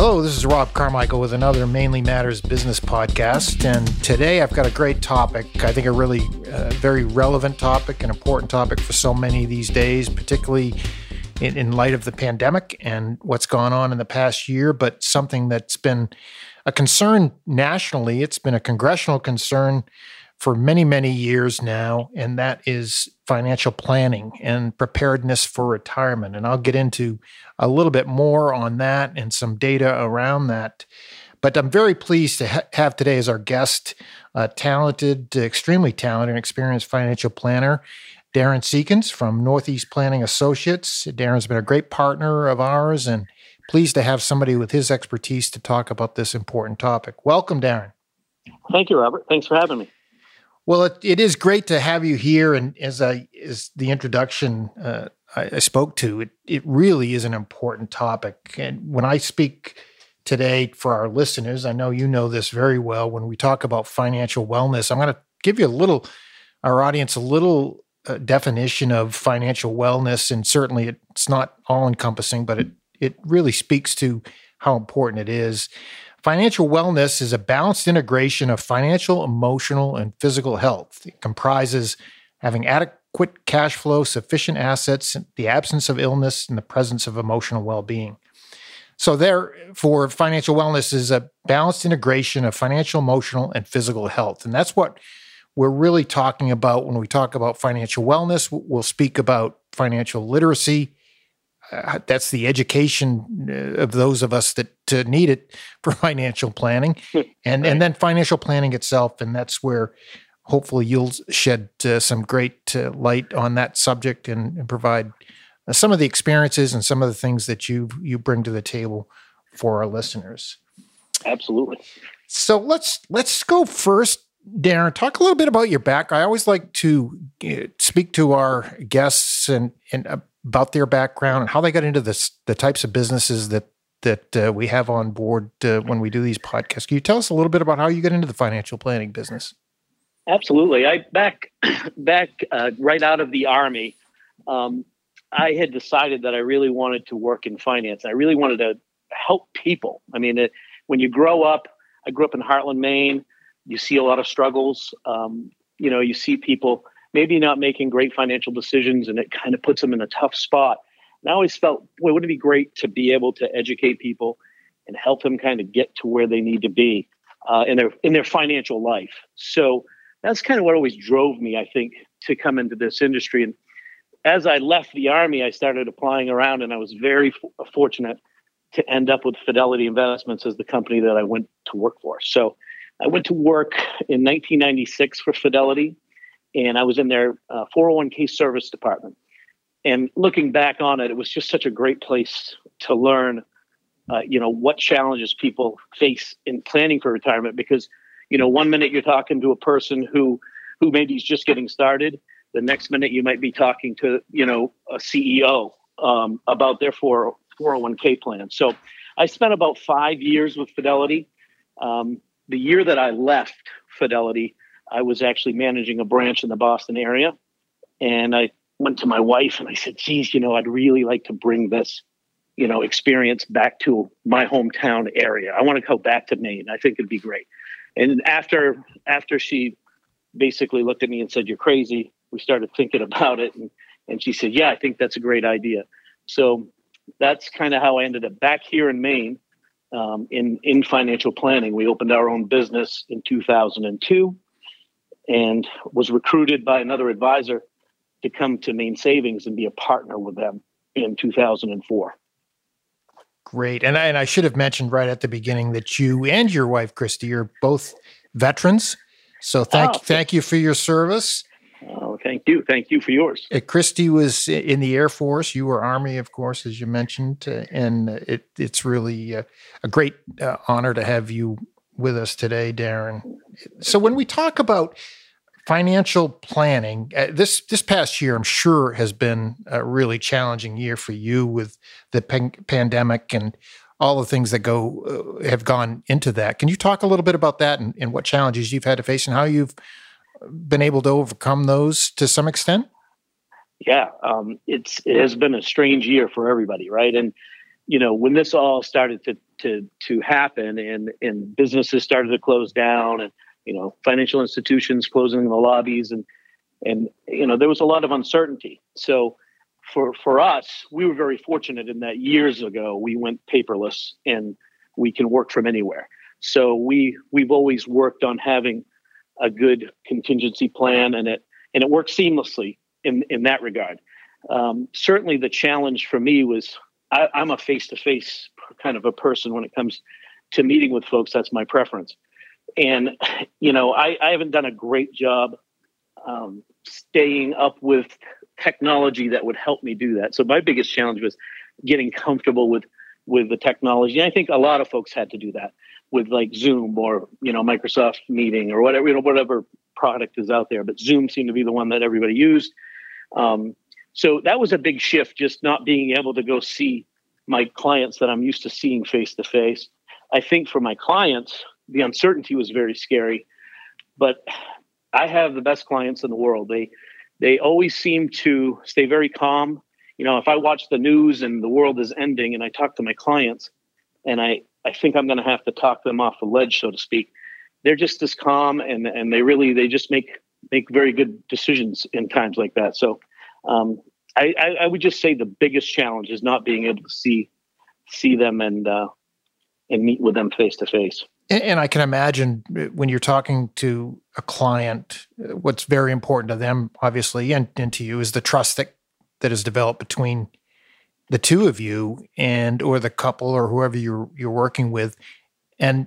Hello, this is Rob Carmichael with another Mainly Matters business podcast. And today I've got a great topic. I think a really uh, very relevant topic, an important topic for so many these days, particularly in, in light of the pandemic and what's gone on in the past year, but something that's been a concern nationally. It's been a congressional concern for many, many years now, and that is financial planning and preparedness for retirement. And I'll get into a little bit more on that and some data around that. But I'm very pleased to ha- have today as our guest a talented, extremely talented and experienced financial planner, Darren Seekins from Northeast Planning Associates. Darren's been a great partner of ours and pleased to have somebody with his expertise to talk about this important topic. Welcome, Darren. Thank you, Robert. Thanks for having me. Well, it, it is great to have you here. And as I as the introduction uh, I, I, spoke to, it it really is an important topic. And when I speak today for our listeners, I know you know this very well. When we talk about financial wellness, I'm going to give you a little our audience a little uh, definition of financial wellness, and certainly it's not all encompassing, but it it really speaks to how important it is. Financial wellness is a balanced integration of financial, emotional, and physical health. It comprises having adequate cash flow, sufficient assets, the absence of illness, and the presence of emotional well being. So, therefore, financial wellness is a balanced integration of financial, emotional, and physical health. And that's what we're really talking about when we talk about financial wellness. We'll speak about financial literacy, uh, that's the education uh, of those of us that uh, need it for financial planning. And right. and then financial planning itself and that's where hopefully you'll shed uh, some great uh, light on that subject and, and provide uh, some of the experiences and some of the things that you you bring to the table for our listeners. Absolutely. So let's let's go first Darren, talk a little bit about your back. I always like to speak to our guests and, and about their background and how they got into this, the types of businesses that that uh, we have on board uh, when we do these podcasts. Can you tell us a little bit about how you got into the financial planning business? Absolutely. I back back uh, right out of the army. Um, I had decided that I really wanted to work in finance. I really wanted to help people. I mean, it, when you grow up, I grew up in Hartland, Maine. You see a lot of struggles. Um, you know, you see people maybe not making great financial decisions and it kind of puts them in a tough spot. And I always felt, boy, wouldn't it be great to be able to educate people and help them kind of get to where they need to be uh, in their in their financial life. So that's kind of what always drove me, I think, to come into this industry. And as I left the army, I started applying around, and I was very f- fortunate to end up with Fidelity Investments as the company that I went to work for. So I went to work in 1996 for Fidelity and I was in their uh, 401k service department. And looking back on it, it was just such a great place to learn, uh, you know, what challenges people face in planning for retirement. Because, you know, one minute you're talking to a person who who maybe is just getting started. The next minute you might be talking to, you know, a CEO um, about their 401k plan. So I spent about five years with Fidelity. Um, the year that I left Fidelity, I was actually managing a branch in the Boston area. And I went to my wife and I said, geez, you know, I'd really like to bring this, you know, experience back to my hometown area. I want to go back to Maine. I think it'd be great. And after after she basically looked at me and said, You're crazy, we started thinking about it. And, and she said, Yeah, I think that's a great idea. So that's kind of how I ended up back here in Maine um, in, in financial planning. We opened our own business in 2002 and was recruited by another advisor to come to Maine Savings and be a partner with them in 2004. Great. And I, and I should have mentioned right at the beginning that you and your wife, Christy, are both veterans. So thank, oh, thank you for your service. Oh, thank you. Thank you for yours. Uh, Christy was in the Air Force. You were Army, of course, as you mentioned. Uh, and it, it's really uh, a great uh, honor to have you with us today, Darren. So when we talk about financial planning, uh, this this past year, I'm sure, has been a really challenging year for you with the pan- pandemic and all the things that go uh, have gone into that. Can you talk a little bit about that and, and what challenges you've had to face and how you've been able to overcome those to some extent? Yeah, um, it's it has been a strange year for everybody, right? And you know, when this all started to to to happen, and and businesses started to close down, and you know, financial institutions closing the lobbies, and and you know, there was a lot of uncertainty. So for for us, we were very fortunate in that years ago we went paperless and we can work from anywhere. So we we've always worked on having a good contingency plan, and it and it works seamlessly in in that regard. Um, certainly, the challenge for me was I, I'm a face to face kind of a person when it comes to meeting with folks. That's my preference, and you know I, I haven't done a great job um, staying up with technology that would help me do that. So my biggest challenge was getting comfortable with with the technology. And I think a lot of folks had to do that with like Zoom or you know Microsoft Meeting or whatever you know whatever product is out there. But Zoom seemed to be the one that everybody used. Um, so that was a big shift, just not being able to go see my clients that I'm used to seeing face to face. I think for my clients, the uncertainty was very scary, but I have the best clients in the world. They they always seem to stay very calm. You know, if I watch the news and the world is ending and I talk to my clients and I I think I'm going to have to talk them off the ledge, so to speak. They're just as calm, and and they really they just make make very good decisions in times like that. So, um, I, I, I would just say the biggest challenge is not being able to see see them and uh, and meet with them face to face. And I can imagine when you're talking to a client, what's very important to them, obviously, and, and to you, is the trust that that is developed between the two of you and or the couple or whoever you're you're working with. And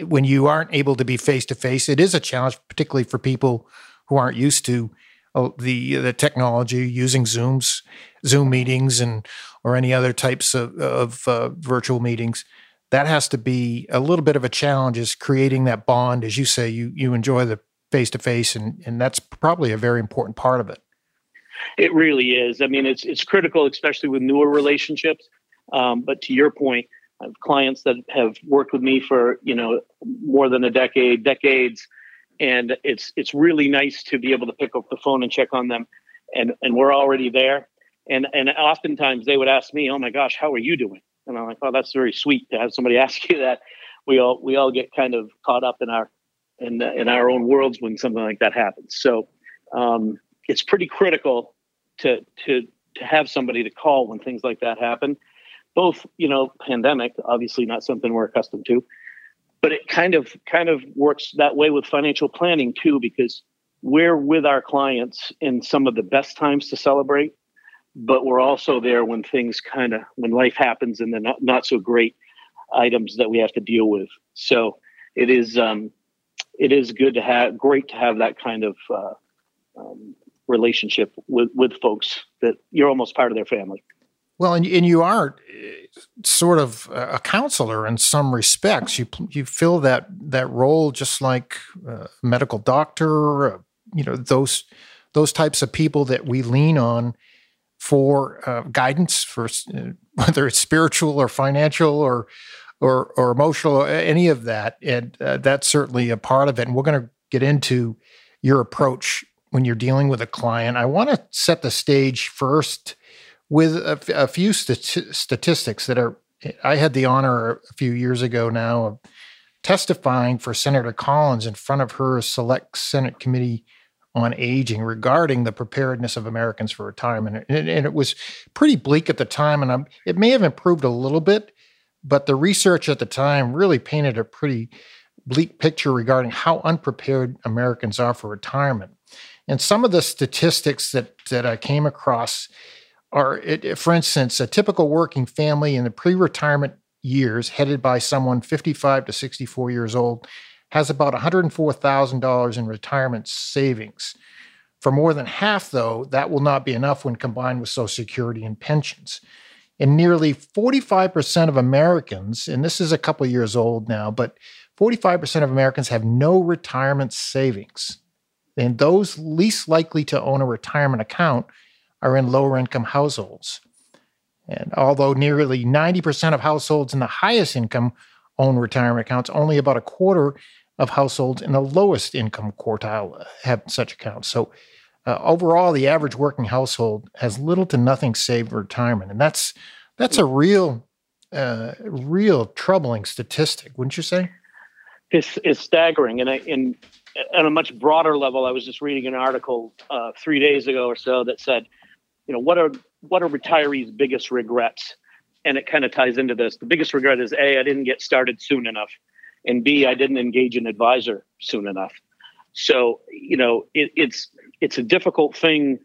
when you aren't able to be face to face it is a challenge particularly for people who aren't used to uh, the the technology using zooms zoom meetings and or any other types of, of uh, virtual meetings that has to be a little bit of a challenge is creating that bond as you say you you enjoy the face to face and and that's probably a very important part of it it really is. I mean, it's it's critical, especially with newer relationships. Um, but to your point, I have clients that have worked with me for you know more than a decade, decades, and it's it's really nice to be able to pick up the phone and check on them, and and we're already there. And and oftentimes they would ask me, "Oh my gosh, how are you doing?" And I'm like, "Oh, that's very sweet to have somebody ask you that." We all we all get kind of caught up in our in in our own worlds when something like that happens. So um, it's pretty critical to to to have somebody to call when things like that happen. Both, you know, pandemic, obviously not something we're accustomed to, but it kind of kind of works that way with financial planning too, because we're with our clients in some of the best times to celebrate, but we're also there when things kind of when life happens and they're not, not so great items that we have to deal with. So it is um, it is good to have great to have that kind of uh, um, relationship with with folks that you're almost part of their family. Well, and, and you are uh, sort of a counselor in some respects. You you fill that that role just like a medical doctor, you know those those types of people that we lean on for uh, guidance, for uh, whether it's spiritual or financial or or or emotional, or any of that, and uh, that's certainly a part of it. And we're going to get into your approach when you're dealing with a client, I want to set the stage first with a, a few st- statistics that are. I had the honor a few years ago now of testifying for Senator Collins in front of her Select Senate Committee on Aging regarding the preparedness of Americans for retirement, and, and it was pretty bleak at the time, and I'm, it may have improved a little bit, but the research at the time really painted a pretty bleak picture regarding how unprepared Americans are for retirement. And some of the statistics that, that I came across are, it, for instance, a typical working family in the pre retirement years, headed by someone 55 to 64 years old, has about $104,000 in retirement savings. For more than half, though, that will not be enough when combined with Social Security and pensions. And nearly 45% of Americans, and this is a couple years old now, but 45% of Americans have no retirement savings. And those least likely to own a retirement account are in lower income households. And although nearly 90% of households in the highest income own retirement accounts, only about a quarter of households in the lowest income quartile have such accounts. So, uh, overall, the average working household has little to nothing saved for retirement, and that's that's a real uh, real troubling statistic, wouldn't you say? It's, it's staggering. And I, in, on a much broader level, I was just reading an article uh, three days ago or so that said, you know, what are what are retirees' biggest regrets? And it kind of ties into this. The biggest regret is A, I didn't get started soon enough, and B, I didn't engage an advisor soon enough. So, you know, it, it's it's a difficult thing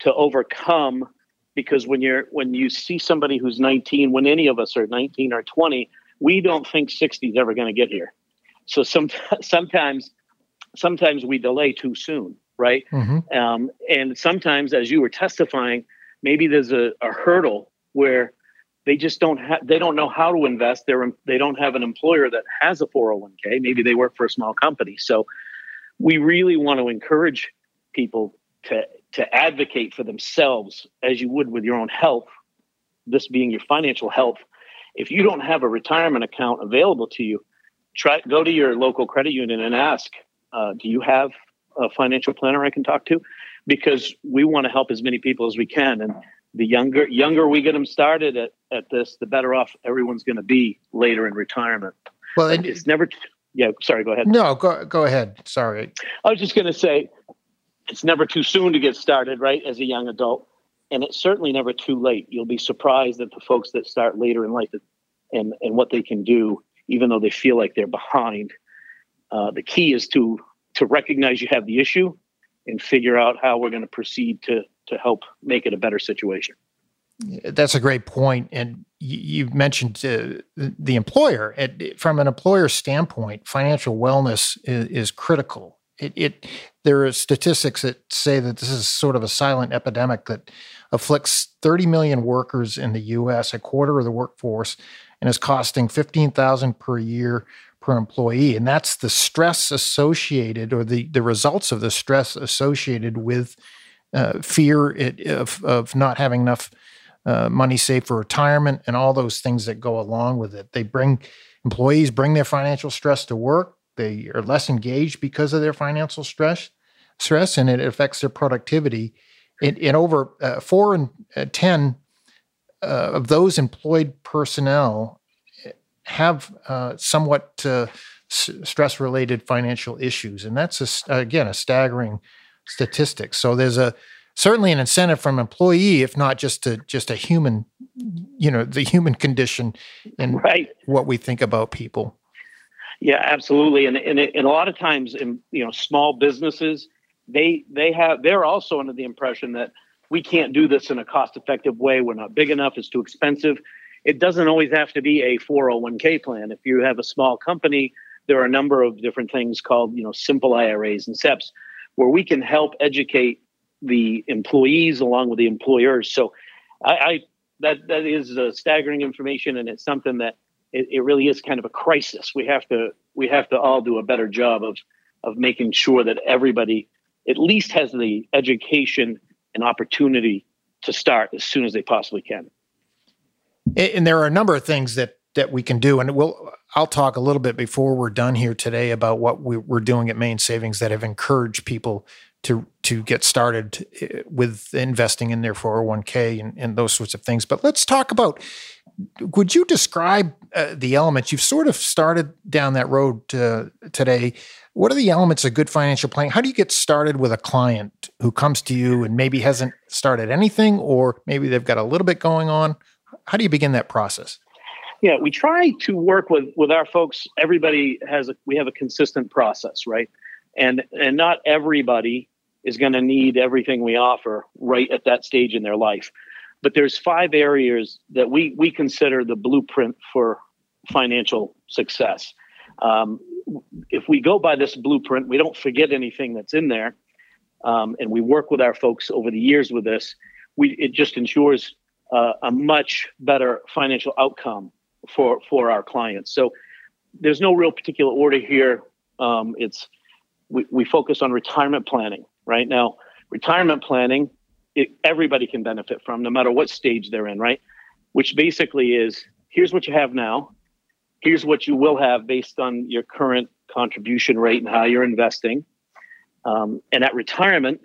to overcome because when you're when you see somebody who's 19, when any of us are 19 or 20, we don't think 60 is ever going to get here. So some, sometimes sometimes we delay too soon, right? Mm-hmm. Um, and sometimes, as you were testifying, maybe there's a, a hurdle where they just don't have they don't know how to invest. They're they don't have an employer that has a 401k maybe they work for a small company. So we really want to encourage people to to advocate for themselves as you would with your own health this being your financial health. If you don't have a retirement account available to you try go to your local credit union and ask uh, do you have a financial planner i can talk to? Because we want to help as many people as we can. And the younger younger we get them started at, at this the better off everyone's going to be later in retirement well it's never yeah sorry go ahead no go, go ahead sorry i was just going to say it's never too soon to get started, right, as a young adult. And it's certainly never too late. You'll be surprised at the folks that start later in life and, and what they can do, even though they feel like they're behind. Uh, the key is to to recognize you have the issue and figure out how we're going to proceed to to help make it a better situation. That's a great point, and you, mentioned uh, the employer. from an employer standpoint, financial wellness is, is critical it, it there are statistics that say that this is sort of a silent epidemic that afflicts 30 million workers in the U.S., a quarter of the workforce, and is costing 15,000 per year per employee. And that's the stress associated, or the the results of the stress associated with uh, fear of of not having enough uh, money saved for retirement and all those things that go along with it. They bring employees bring their financial stress to work they are less engaged because of their financial stress, stress, and it affects their productivity. In, in over uh, four and uh, ten uh, of those employed personnel have uh, somewhat uh, s- stress-related financial issues, and that's a, again a staggering statistic. So there's a certainly an incentive from employee, if not just to just a human, you know, the human condition and right. what we think about people. Yeah, absolutely. And and, and a lot of times, in you know, small businesses, they they have they're also under the impression that we can't do this in a cost effective way. We're not big enough. It's too expensive. It doesn't always have to be a 401k plan. If you have a small company, there are a number of different things called you know simple IRAs and SEPs where we can help educate the employees along with the employers. So I, I that that is a staggering information, and it's something that it, it really is kind of a crisis. We have to we have to all do a better job of of making sure that everybody at least has the education and opportunity to start as soon as they possibly can. And there are a number of things that that we can do, and we'll I'll talk a little bit before we're done here today about what we, are doing at Maine Savings that have encouraged people to to get started eh, with investing in their 401k and, and those sorts of things. But let's talk about would you describe uh, the elements? You've sort of started down that road uh, today. What are the elements of good financial planning? How do you get started with a client who comes to you and maybe hasn't started anything, or maybe they've got a little bit going on? How do you begin that process? Yeah, we try to work with with our folks. Everybody has a we have a consistent process, right? And and not everybody is going to need everything we offer right at that stage in their life. But there's five areas that we we consider the blueprint for financial success. Um, if we go by this blueprint, we don't forget anything that's in there, um, and we work with our folks over the years with this. We it just ensures uh, a much better financial outcome for for our clients. So there's no real particular order here. Um, it's we, we focus on retirement planning right now. Retirement planning it, everybody can benefit from, no matter what stage they're in, right? Which basically is here's what you have now, here's what you will have based on your current contribution rate and how you're investing. Um, and at retirement,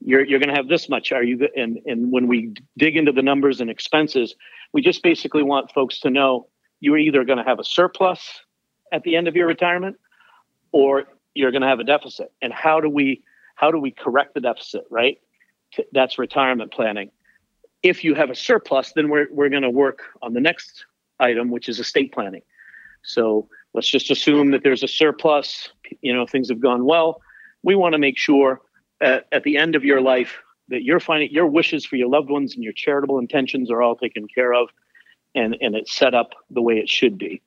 you're you're going to have this much. Are you and and when we dig into the numbers and expenses, we just basically want folks to know you're either going to have a surplus at the end of your retirement, or you're going to have a deficit. And how do we how do we correct the deficit? Right, that's retirement planning. If you have a surplus, then we're we're going to work on the next item, which is estate planning. So let's just assume that there's a surplus. You know, things have gone well. We want to make sure at, at the end of your life that you're finding your wishes for your loved ones and your charitable intentions are all taken care of and, and it's set up the way it should be.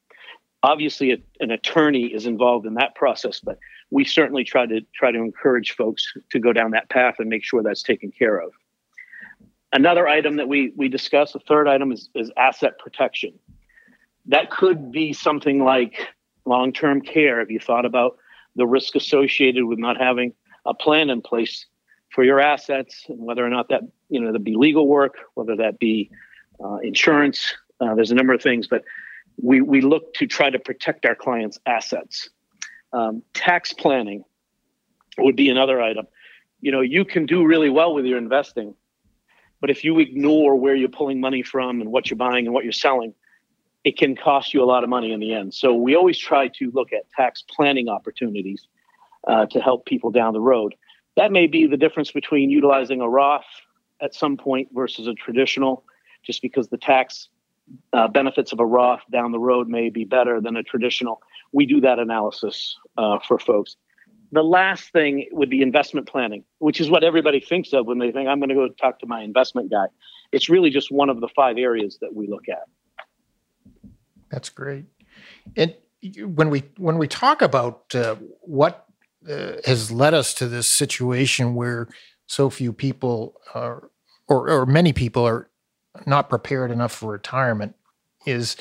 Obviously, a, an attorney is involved in that process, but we certainly try to try to encourage folks to go down that path and make sure that's taken care of. Another item that we we discuss, the third item is, is asset protection. That could be something like long-term care. Have you thought about the risk associated with not having a plan in place for your assets and whether or not that you know that be legal work whether that be uh, insurance uh, there's a number of things but we we look to try to protect our clients assets. Um, tax planning would be another item. You know you can do really well with your investing but if you ignore where you're pulling money from and what you're buying and what you're selling it can cost you a lot of money in the end. So we always try to look at tax planning opportunities uh, to help people down the road. That may be the difference between utilizing a Roth at some point versus a traditional, just because the tax uh, benefits of a Roth down the road may be better than a traditional. We do that analysis uh, for folks. The last thing would be investment planning, which is what everybody thinks of when they think, I'm going to go talk to my investment guy. It's really just one of the five areas that we look at. That's great. And when we when we talk about uh, what uh, has led us to this situation where so few people are, or, or many people are not prepared enough for retirement is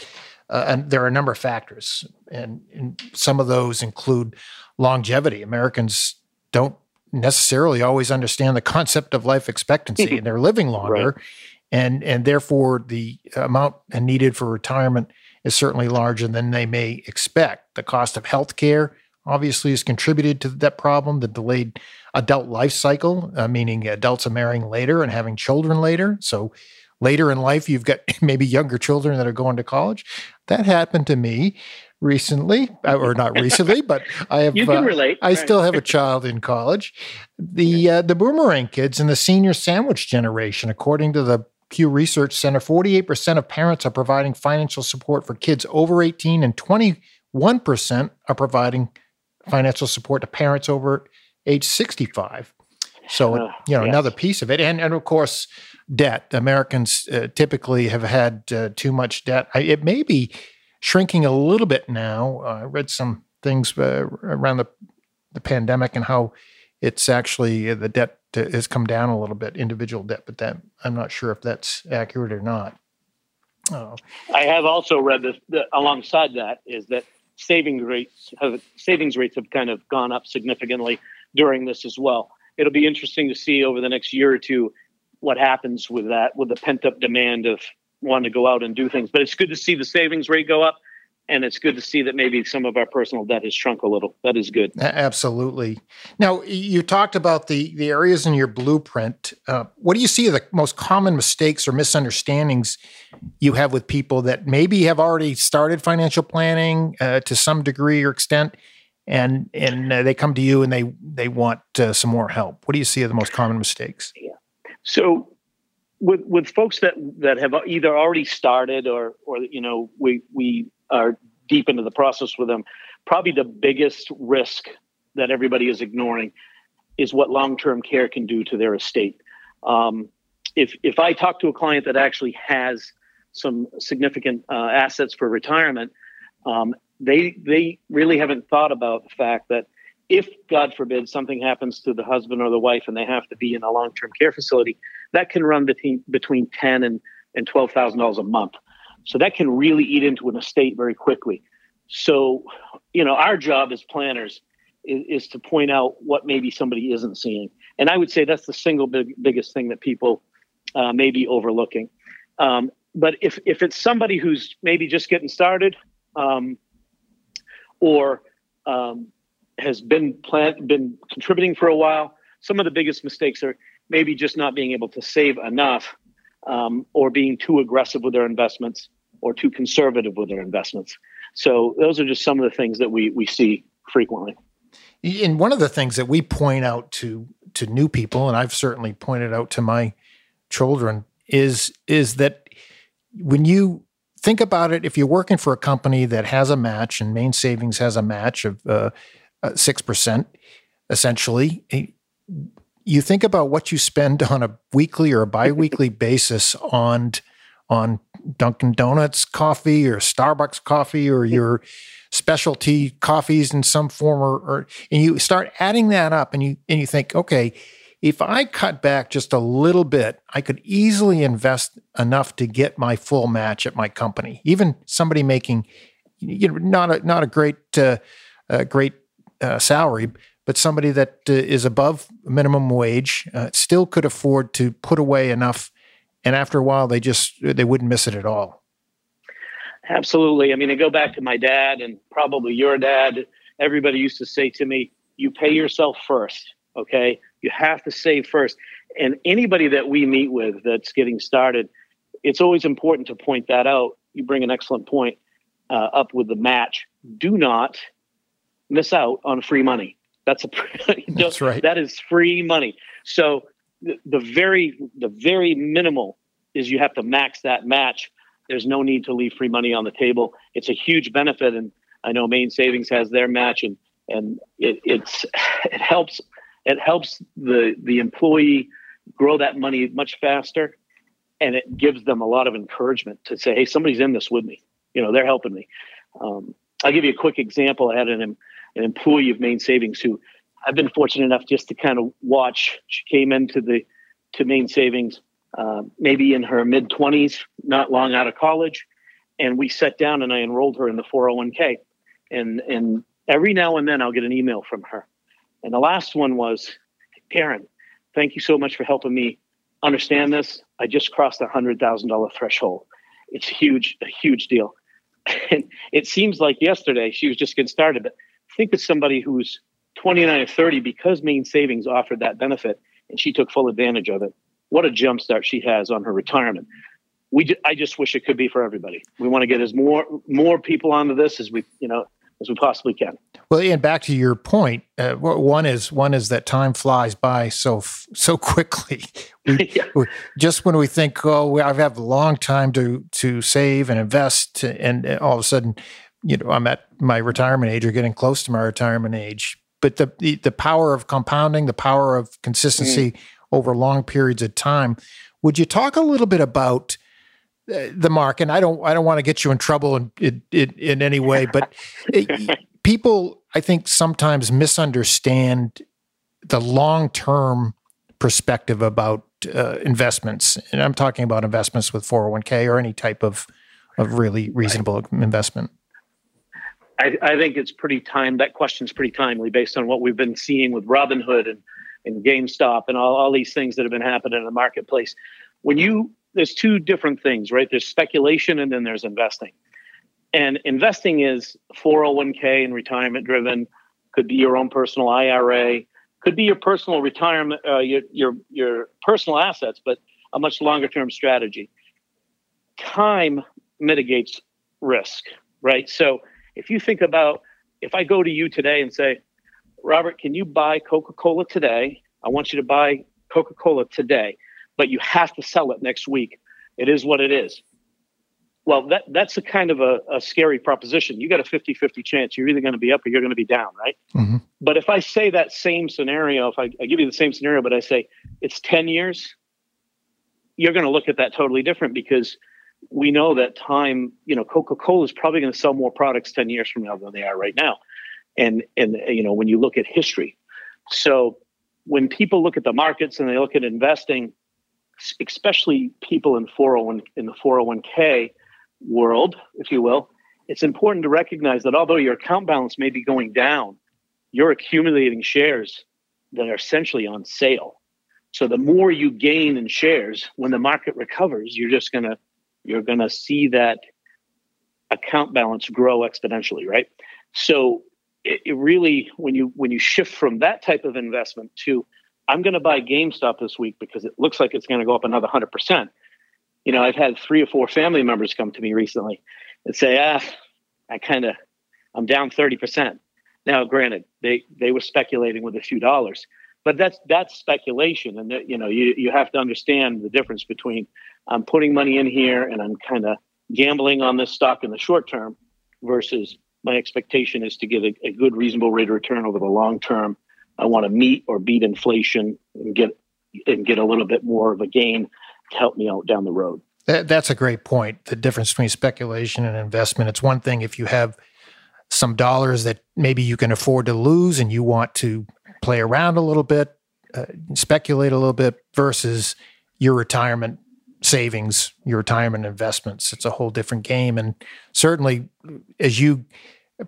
uh, and there are a number of factors and, and, some of those include longevity americans don't necessarily always understand the concept of life expectancy and they're living longer right. and and therefore the amount needed for retirement is certainly larger than they may expect the cost of health care obviously has contributed to that problem. The delayed adult life cycle, uh, meaning adults are marrying later and having children later. So later in life, you've got maybe younger children that are going to college. That happened to me recently, uh, or not recently, but I have. You can uh, relate. I right. still have a child in college. The uh, the boomerang kids and the senior sandwich generation, according to the Pew Research Center, 48% of parents are providing financial support for kids over 18 and 21% are providing financial support to parents over age 65. So, uh, you know, yes. another piece of it. And, and of course, debt. Americans uh, typically have had uh, too much debt. I, it may be shrinking a little bit now. Uh, I read some things uh, around the, the pandemic and how it's actually uh, the debt has come down a little bit, individual debt, but that I'm not sure if that's accurate or not. Oh. I have also read this alongside that is that savings rates have savings rates have kind of gone up significantly during this as well. It'll be interesting to see over the next year or two what happens with that, with the pent up demand of wanting to go out and do things. But it's good to see the savings rate go up and it's good to see that maybe some of our personal debt has shrunk a little. That is good. Absolutely. Now, you talked about the the areas in your blueprint. Uh, what do you see are the most common mistakes or misunderstandings you have with people that maybe have already started financial planning uh, to some degree or extent, and and uh, they come to you and they they want uh, some more help? What do you see are the most common mistakes? Yeah. So with with folks that that have either already started or or you know we we are deep into the process with them, probably the biggest risk that everybody is ignoring is what long-term care can do to their estate. Um, if if I talk to a client that actually has some significant uh, assets for retirement, um, they they really haven't thought about the fact that if God forbid something happens to the husband or the wife and they have to be in a long-term care facility, that can run between between ten and and twelve thousand dollars a month. So that can really eat into an estate very quickly. So, you know, our job as planners is, is to point out what maybe somebody isn't seeing. And I would say that's the single big, biggest thing that people uh, may be overlooking. Um, but if, if it's somebody who's maybe just getting started um, or um, has been plan- been contributing for a while, some of the biggest mistakes are maybe just not being able to save enough um, or being too aggressive with their investments or too conservative with their investments. So those are just some of the things that we we see frequently. And one of the things that we point out to to new people, and I've certainly pointed out to my children, is is that when you think about it, if you're working for a company that has a match, and Maine Savings has a match of uh, uh, six uh, percent, essentially, eh, you think about what you spend on a weekly or a biweekly basis on on Dunkin' Donuts coffee or Starbucks coffee or your specialty coffees in some form or, or, and you start adding that up and you and you think okay if i cut back just a little bit i could easily invest enough to get my full match at my company. Even somebody making you know not a not a great uh, uh, great uh, salary but somebody that uh, is above minimum wage uh, still could afford to put away enough and after a while they just they wouldn't miss it at all. Absolutely. I mean i go back to my dad and probably your dad. Everybody used to say to me you pay yourself first okay? You have to save first. And anybody that we meet with that's getting started it's always important to point that out. You bring an excellent point uh, up with the match. Do not miss out on free money. That's a that's right. that is free money. So the, very the very minimal is you have to max that match. There's no need to leave free money on the table. It's a huge benefit, and I know Maine Savings has their match, and and it, it's it helps it helps the the employee grow that money much faster, and it gives them a lot of encouragement to say, hey, somebody's in this with me. You know, they're helping me. Um, I'll give you a quick example. I had an an employee of Maine Savings who I've been fortunate enough just to kind of watch. She came into the to Maine Savings uh, maybe in her mid twenties, not long out of college, and we sat down and I enrolled her in the 401k. And and every now and then I'll get an email from her. And the last one was, Darren, thank you so much for helping me understand this. I just crossed the hundred thousand dollar threshold. It's huge, a huge deal. And it seems like yesterday she was just getting started, but think of somebody who's 29 or 30 because Maine Savings offered that benefit and she took full advantage of it what a jump start she has on her retirement. We i just wish it could be for everybody. We want to get as more more people onto this as we you know as we possibly can. Well and back to your point uh, one is one is that time flies by so so quickly. We, yeah. we, just when we think oh i have a long time to to save and invest and all of a sudden you know i'm at my retirement age or getting close to my retirement age but the, the, the power of compounding, the power of consistency mm. over long periods of time. Would you talk a little bit about uh, the mark? And I don't I don't want to get you in trouble in in, in any way, but it, people I think sometimes misunderstand the long term perspective about uh, investments, and I'm talking about investments with 401k or any type of of really reasonable right. investment. I, I think it's pretty time. That question's pretty timely based on what we've been seeing with Robinhood and and GameStop and all, all these things that have been happening in the marketplace. When you there's two different things, right? There's speculation and then there's investing. And investing is 401k and retirement driven, could be your own personal IRA, could be your personal retirement, uh, your, your, your personal assets, but a much longer term strategy. Time mitigates risk, right? So if you think about if I go to you today and say, Robert, can you buy Coca Cola today? I want you to buy Coca Cola today, but you have to sell it next week. It is what it is. Well, that, that's a kind of a, a scary proposition. You got a 50 50 chance you're either going to be up or you're going to be down, right? Mm-hmm. But if I say that same scenario, if I, I give you the same scenario, but I say it's 10 years, you're going to look at that totally different because we know that time, you know, Coca-Cola is probably going to sell more products 10 years from now than they are right now. And, and, you know, when you look at history. So when people look at the markets and they look at investing, especially people in 401 in the 401k world, if you will, it's important to recognize that although your account balance may be going down, you're accumulating shares that are essentially on sale. So the more you gain in shares when the market recovers, you're just going to you're going to see that account balance grow exponentially, right? So it, it, really, when you when you shift from that type of investment to I'm going to buy GameStop this week because it looks like it's going to go up another 100%. You know, I've had three or four family members come to me recently and say, ah, I kind of, I'm down 30%. Now, granted, they, they were speculating with a few dollars, but that's, that's speculation. And, that, you know, you, you have to understand the difference between I'm putting money in here and I'm kind of gambling on this stock in the short term versus my expectation is to get a, a good, reasonable rate of return over the long term. I want to meet or beat inflation and get and get a little bit more of a gain to help me out down the road. That, that's a great point. The difference between speculation and investment. It's one thing if you have some dollars that maybe you can afford to lose and you want to play around a little bit, uh, speculate a little bit versus your retirement savings, your retirement investments. It's a whole different game. And certainly, as you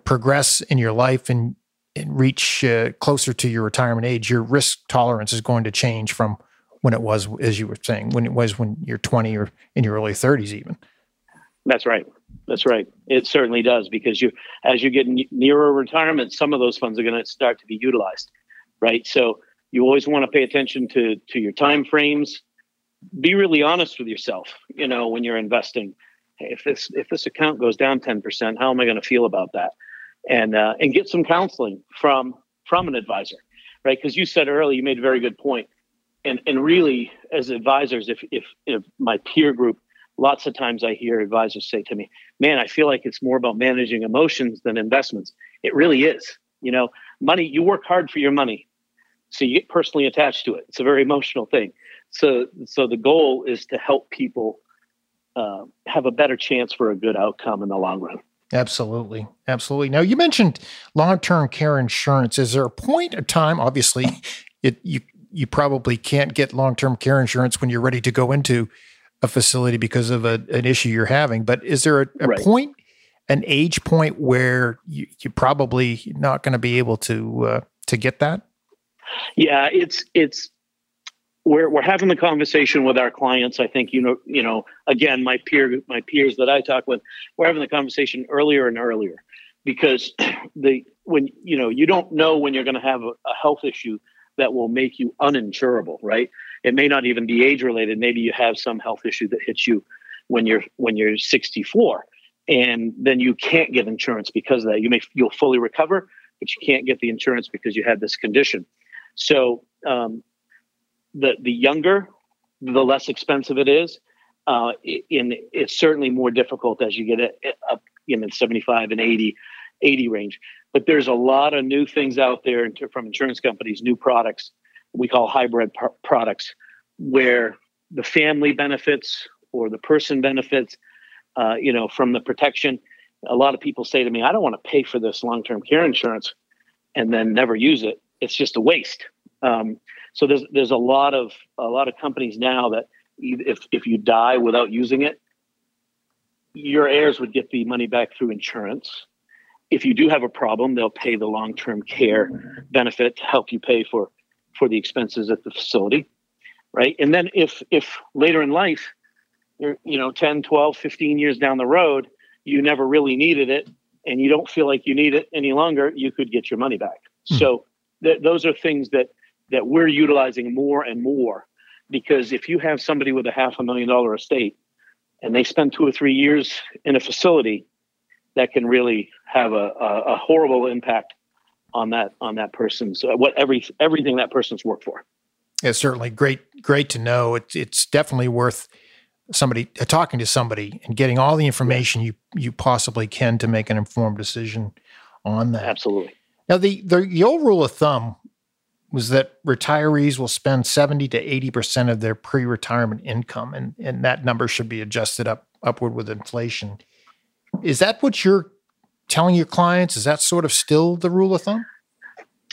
progress in your life and, and reach uh, closer to your retirement age, your risk tolerance is going to change from when it was, as you were saying, when it was when you're 20 or in your early 30s, even. That's right. That's right. It certainly does because you, as you get nearer retirement, some of those funds are going to start to be utilized, right? So you always want to pay attention to to your time frames, be really honest with yourself you know when you're investing. Hey, if this if this account goes down 10% how am i going to feel about that? And uh, and get some counseling from from an advisor right? Because you said earlier you made a very good point. And and really as advisors if if if my peer group lots of times i hear advisors say to me man i feel like it's more about managing emotions than investments. It really is you know? Money you work hard for your money so you get personally attached to it. It's a very emotional thing so so the goal is to help people uh, have a better chance for a good outcome in the long run. Absolutely. Absolutely. Now you mentioned long-term care insurance. Is there a point of time obviously it you you probably can't get long-term care insurance when you're ready to go into a facility because of a, an issue you're having but is there a, a right. point an age point where you, you're probably not going to be able to uh, to get that? Yeah it's it's we're we're having the conversation with our clients. I think you know you know again my peer my peers that I talk with, we're having the conversation earlier and earlier because the when you know you don't know when you're going to have a, a health issue that will make you uninsurable, right? It may not even be age related. Maybe you have some health issue that hits you when you're when you're 64, and then you can't get insurance because of that. You may you'll fully recover, but you can't get the insurance because you had this condition. So um, the the younger, the less expensive it is. Uh, in it's certainly more difficult as you get it up in the 75 and 80, 80 range. But there's a lot of new things out there from insurance companies, new products we call hybrid products, where the family benefits or the person benefits, uh, you know, from the protection. A lot of people say to me, "I don't want to pay for this long-term care insurance," and then never use it. It's just a waste. Um, so there's there's a lot of a lot of companies now that if if you die without using it, your heirs would get the money back through insurance. If you do have a problem, they'll pay the long term care benefit to help you pay for for the expenses at the facility, right? And then if if later in life, you're you know 10, 12, 15 years down the road, you never really needed it and you don't feel like you need it any longer, you could get your money back. Hmm. So th- those are things that that we're utilizing more and more. Because if you have somebody with a half a million dollar estate and they spend two or three years in a facility that can really have a, a, a horrible impact on that on that person's uh, what every everything that person's worked for. It's certainly. Great great to know. It's it's definitely worth somebody uh, talking to somebody and getting all the information you you possibly can to make an informed decision on that. Absolutely. Now the the, the old rule of thumb was that retirees will spend 70 to 80% of their pre-retirement income and, and that number should be adjusted up upward with inflation. Is that what you're telling your clients? Is that sort of still the rule of thumb?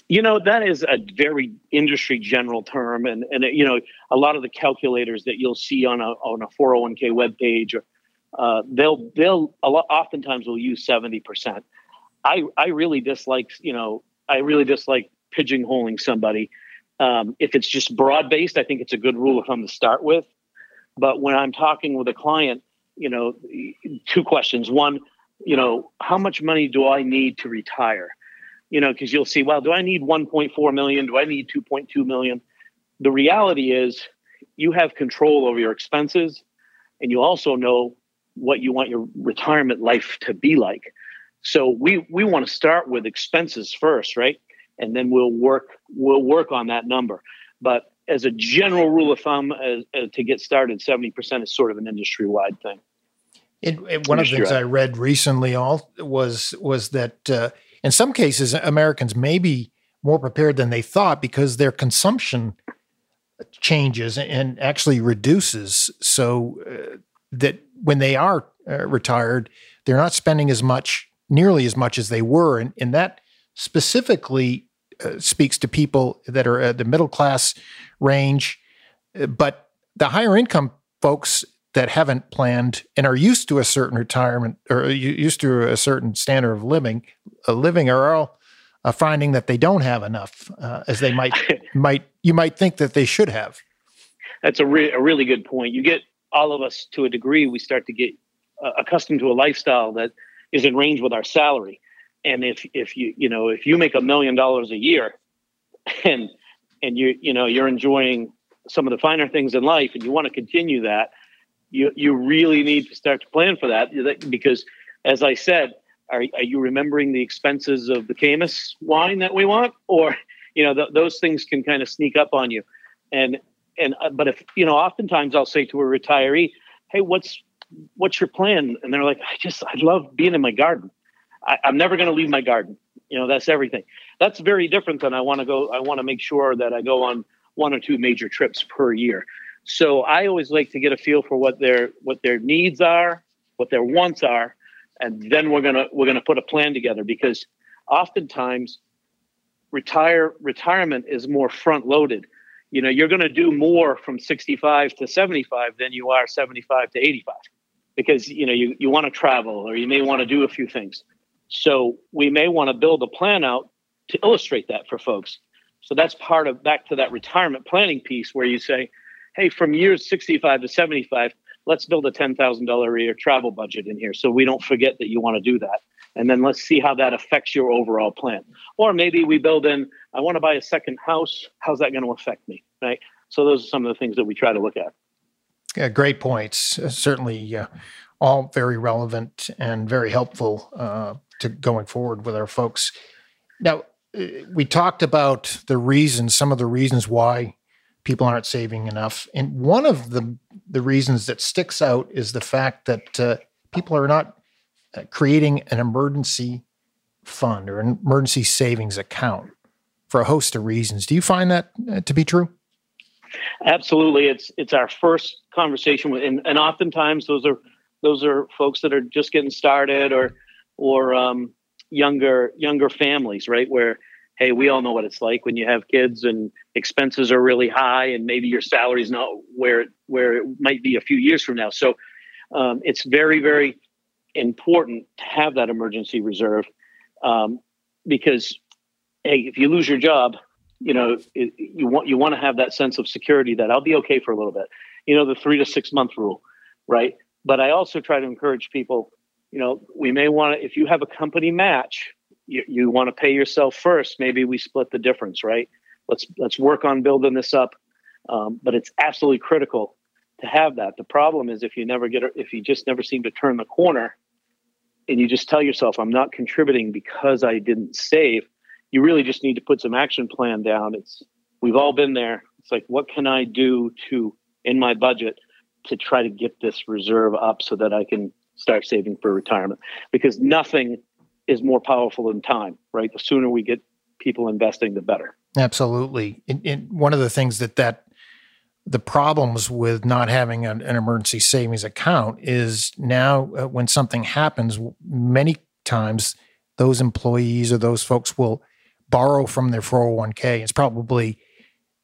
You know, that is a very industry general term. And, and you know, a lot of the calculators that you'll see on a, on a 401k webpage, uh, they'll, they'll a lot, oftentimes will use 70%. I, I really dislike, you know, I really dislike pigeonholing somebody. Um, if it's just broad based, I think it's a good rule of thumb to start with. But when I'm talking with a client, you know, two questions. One, you know, how much money do I need to retire? You know, because you'll see, well, do I need 1.4 million? Do I need 2.2 million? the reality is you have control over your expenses and you also know what you want your retirement life to be like. So we we want to start with expenses first, right? And then we'll work we'll work on that number. But as a general rule of thumb, as, as to get started, seventy percent is sort of an industry wide thing. It, it, one of the things I read recently all was was that uh, in some cases Americans may be more prepared than they thought because their consumption changes and actually reduces. So uh, that when they are uh, retired, they're not spending as much, nearly as much as they were, and, and that specifically uh, speaks to people that are at the middle class range, uh, but the higher income folks that haven't planned and are used to a certain retirement or used to a certain standard of living, uh, living are all uh, finding that they don't have enough uh, as they might might you might think that they should have. That's a, re- a really good point. You get all of us to a degree. We start to get uh, accustomed to a lifestyle that is in range with our salary. And if if you you know if you make a million dollars a year, and and you you know you're enjoying some of the finer things in life, and you want to continue that, you you really need to start to plan for that because, as I said, are are you remembering the expenses of the Caymus wine that we want, or you know th- those things can kind of sneak up on you, and and uh, but if you know, oftentimes I'll say to a retiree, "Hey, what's what's your plan?" And they're like, "I just I love being in my garden. I, I'm never going to leave my garden. You know, that's everything. That's very different than I want to go. I want to make sure that I go on one or two major trips per year." So I always like to get a feel for what their what their needs are, what their wants are, and then we're gonna we're gonna put a plan together because oftentimes retire retirement is more front loaded. You know, you're going to do more from 65 to 75 than you are 75 to 85 because you know you, you want to travel or you may want to do a few things. So we may want to build a plan out to illustrate that for folks. So that's part of back to that retirement planning piece where you say, hey, from years 65 to 75, let's build a $10,000 a year travel budget in here so we don't forget that you want to do that. And then let's see how that affects your overall plan. Or maybe we build in, I want to buy a second house. How's that going to affect me? Right. So those are some of the things that we try to look at. Yeah, great points. Certainly, uh, all very relevant and very helpful uh, to going forward with our folks. Now, uh, we talked about the reasons, some of the reasons why people aren't saving enough. And one of the the reasons that sticks out is the fact that uh, people are not uh, creating an emergency fund or an emergency savings account for a host of reasons. Do you find that uh, to be true? Absolutely, it's it's our first conversation with, and, and oftentimes those are those are folks that are just getting started or or um, younger younger families, right? Where hey, we all know what it's like when you have kids and expenses are really high, and maybe your salary's not where where it might be a few years from now. So um, it's very very important to have that emergency reserve um, because hey, if you lose your job, you know it, you want you want to have that sense of security that I'll be okay for a little bit. You know the three to six month rule, right? But I also try to encourage people. You know, we may want to if you have a company match you, you want to pay yourself first maybe we split the difference right? Let's let's work on building this up um, but it's absolutely critical to have that. The problem is if you never get if you just never seem to turn the corner and you just tell yourself i'm not contributing because i didn't save you really just need to put some action plan down. It's we've all been there. It's like what can i do to in my budget to try to get this reserve up so that i can start saving for retirement because nothing is more powerful than time, right? The sooner we get people investing, the better. Absolutely. And, and one of the things that that the problems with not having an, an emergency savings account is now uh, when something happens, many times those employees or those folks will borrow from their 401k. It's probably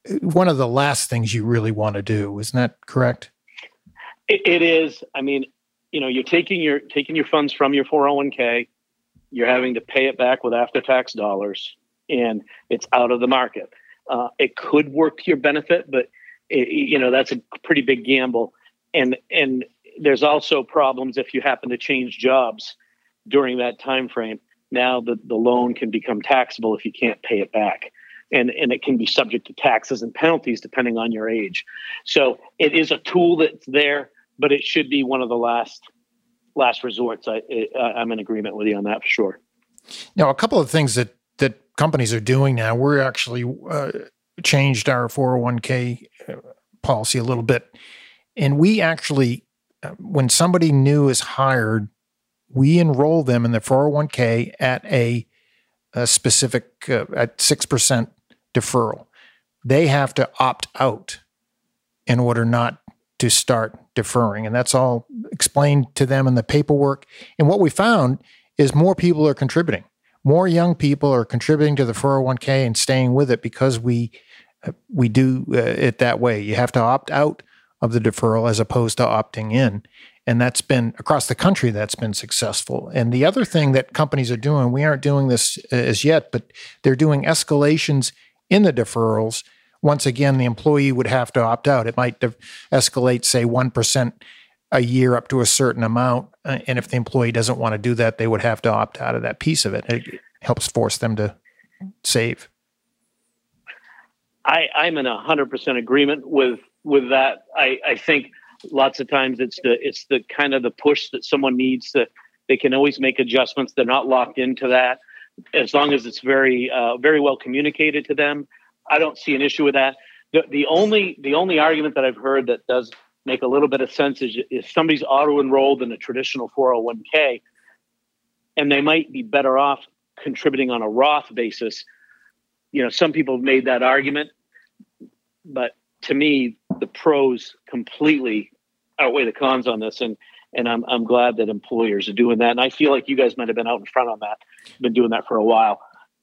uh, one of the last things you really want to do. Isn't that correct? it, it is. I mean, you know, you're taking your taking your funds from your 401k you're having to pay it back with after tax dollars and it's out of the market. Uh, it could work to your benefit, but it, you know that's a pretty big gamble. And and there's also problems if you happen to change jobs during that time frame. Now the, the loan can become taxable if you can't pay it back. and and it can be subject to taxes and penalties depending on your age. So it is a tool that's there, but it should be one of the last last resorts. I, I'm in agreement with you on that for sure. Now, a couple of things that that companies are doing now, we're actually uh, changed our 401k uh, policy a little bit, and we actually, uh, when somebody new is hired, we enroll them in the 401k at a, a specific uh, at six percent deferral. They have to opt out in order not to start deferring. And that's all explained to them in the paperwork. And what we found is more people are contributing. More young people are contributing to the 401k and staying with it because we uh, we do uh, it that way. You have to opt out of the deferral as opposed to opting in. And that's been across the country, that's been successful. And the other thing that companies are doing, we aren't doing this uh, as yet, but they're doing escalations in the deferrals once again, the employee would have to opt out. It might escalate, say, 1% a year up to a certain amount. Uh, and if the employee doesn't want to do that, they would have to opt out of that piece of it. It helps force them to save. I, I'm in hundred percent agreement with with that. I, I think lots of times it's the it's the kind of the push that someone needs to. They can always make adjustments. They're not locked into that as long as it's very uh, very well communicated to them. I don't see an issue with that. The, the only the only argument that I've heard that does make a little bit of sense is if somebody's auto enrolled in a traditional 401k and they might be better off contributing on a Roth basis. You know, some people have made that argument, but to me, the pros completely outweigh the cons on this. And and I'm I'm glad that employers are doing that. And I feel like you guys might have been out in front on that. Been doing that for a while.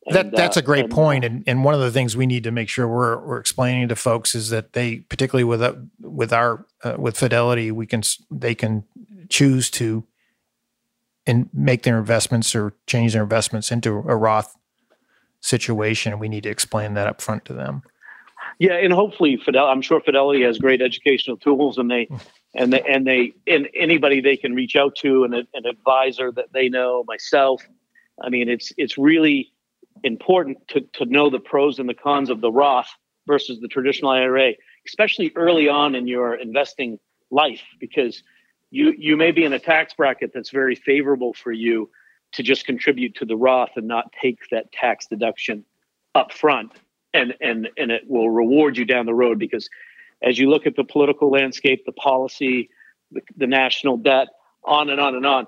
And, that that's a great uh, point. and and one of the things we need to make sure we're we're explaining to folks is that they particularly with uh, with our uh, with Fidelity we can they can choose to and make their investments or change their investments into a Roth situation. We need to explain that up front to them. Yeah, and hopefully Fidelity. I'm sure Fidelity has great educational tools, and they and they and they and anybody they can reach out to, and an advisor that they know, myself. I mean, it's it's really important to, to know the pros and the cons of the Roth versus the traditional IRA, especially early on in your investing life, because you you may be in a tax bracket that's very favorable for you to just contribute to the Roth and not take that tax deduction up front and and and it will reward you down the road because as you look at the political landscape, the policy, the, the national debt, on and on and on,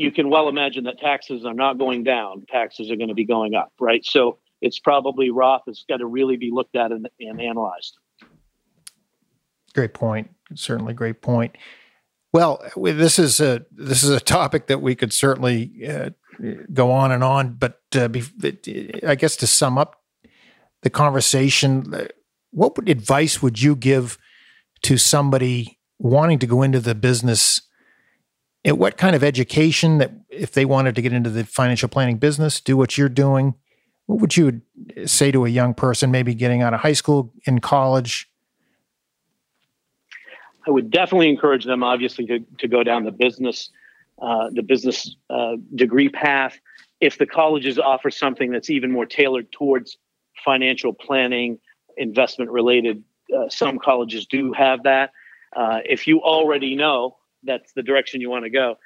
you can well imagine that taxes are not going down; taxes are going to be going up, right? So it's probably Roth has got to really be looked at and, and analyzed. Great point. Certainly, great point. Well, this is a this is a topic that we could certainly uh, go on and on, but uh, be, I guess to sum up the conversation, uh, what advice would you give to somebody wanting to go into the business what kind of education that if they wanted to get into the financial planning business, do what you're doing, what would you say to a young person, maybe getting out of high school, in college? I would definitely encourage them, obviously, to, to go down the business, uh, the business uh, degree path. If the colleges offer something that's even more tailored towards financial planning, investment related, uh, some colleges do have that. Uh, if you already know that's the direction you want to go.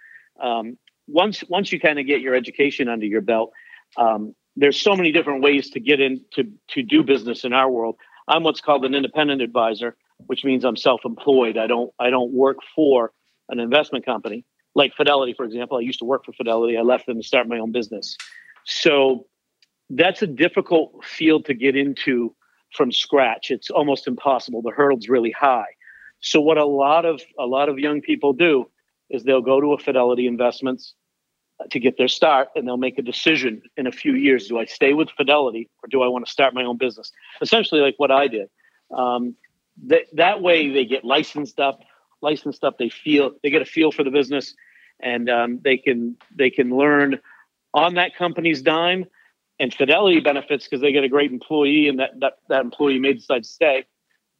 Um, once once you kind of get your education under your belt, um, there's so many different ways to get into to do business in our world. I'm what's called an independent advisor, which means I'm self-employed. I don't I don't work for an investment company like Fidelity, for example. I used to work for Fidelity. I left them to start my own business. So that's a difficult field to get into from scratch. It's almost impossible. The hurdle's really high. So what a lot of a lot of young people do is they'll go to a Fidelity Investments uh, to get their start, and they'll make a decision in a few years: do I stay with Fidelity or do I want to start my own business? Essentially, like what I did. Um, that that way, they get licensed up, licensed up. They feel they get a feel for the business, and um, they can they can learn on that company's dime. And Fidelity benefits because they get a great employee, and that that, that employee may decide to stay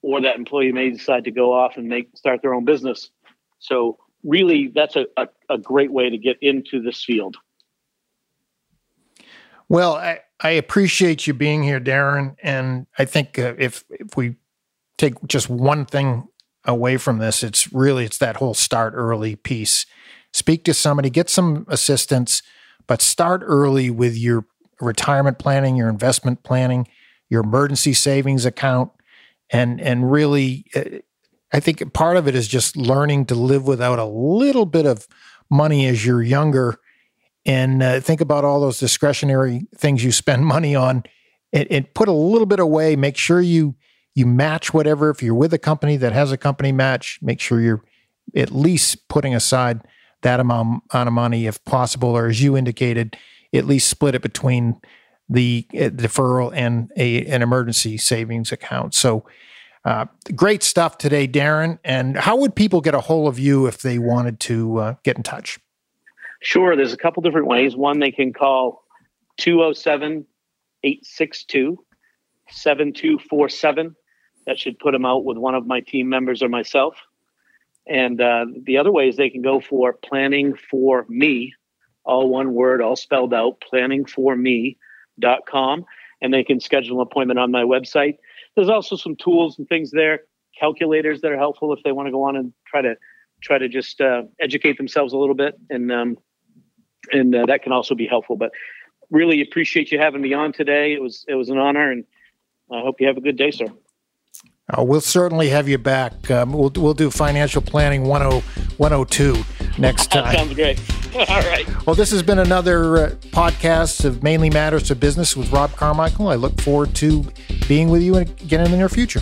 or that employee may decide to go off and make start their own business. So really, that's a, a, a great way to get into this field. Well, I, I appreciate you being here, Darren. And I think uh, if if we take just one thing away from this, it's really it's that whole start early piece. Speak to somebody, get some assistance, but start early with your retirement planning, your investment planning, your emergency savings account, and and really, uh, I think part of it is just learning to live without a little bit of money as you're younger and uh, think about all those discretionary things you spend money on and, and, put a little bit away. Make sure you you match whatever. If you're with a company that has a company match make sure you're at least putting aside that amount, amount of money if possible or as you indicated at least split it between the uh, deferral and a, an emergency savings account so uh, great stuff today darren and how would people get a hold of you if they wanted to uh, get in touch Sure, there's a couple different ways. One, they can call 207 862 7247. That should put them out with one of my team members or myself. And uh, the other way is they can go for planning for me, all one word, all spelled out, planningforme.com. And they can schedule an appointment on my website. There's also some tools and things there, calculators that are helpful if they want to go on and try to try to just uh, educate themselves a little bit and um, and uh, that can also be helpful. But really appreciate you having me on today. It was it was an honor, and I hope you have a good day, sir. Uh, we'll certainly have you back. Um, we'll we'll do financial planning 10, 102 next time. that sounds great. All right. Well, this has been another uh, podcast of Mainly Matters to Business with Rob Carmichael. I look forward to being with you again in the near future.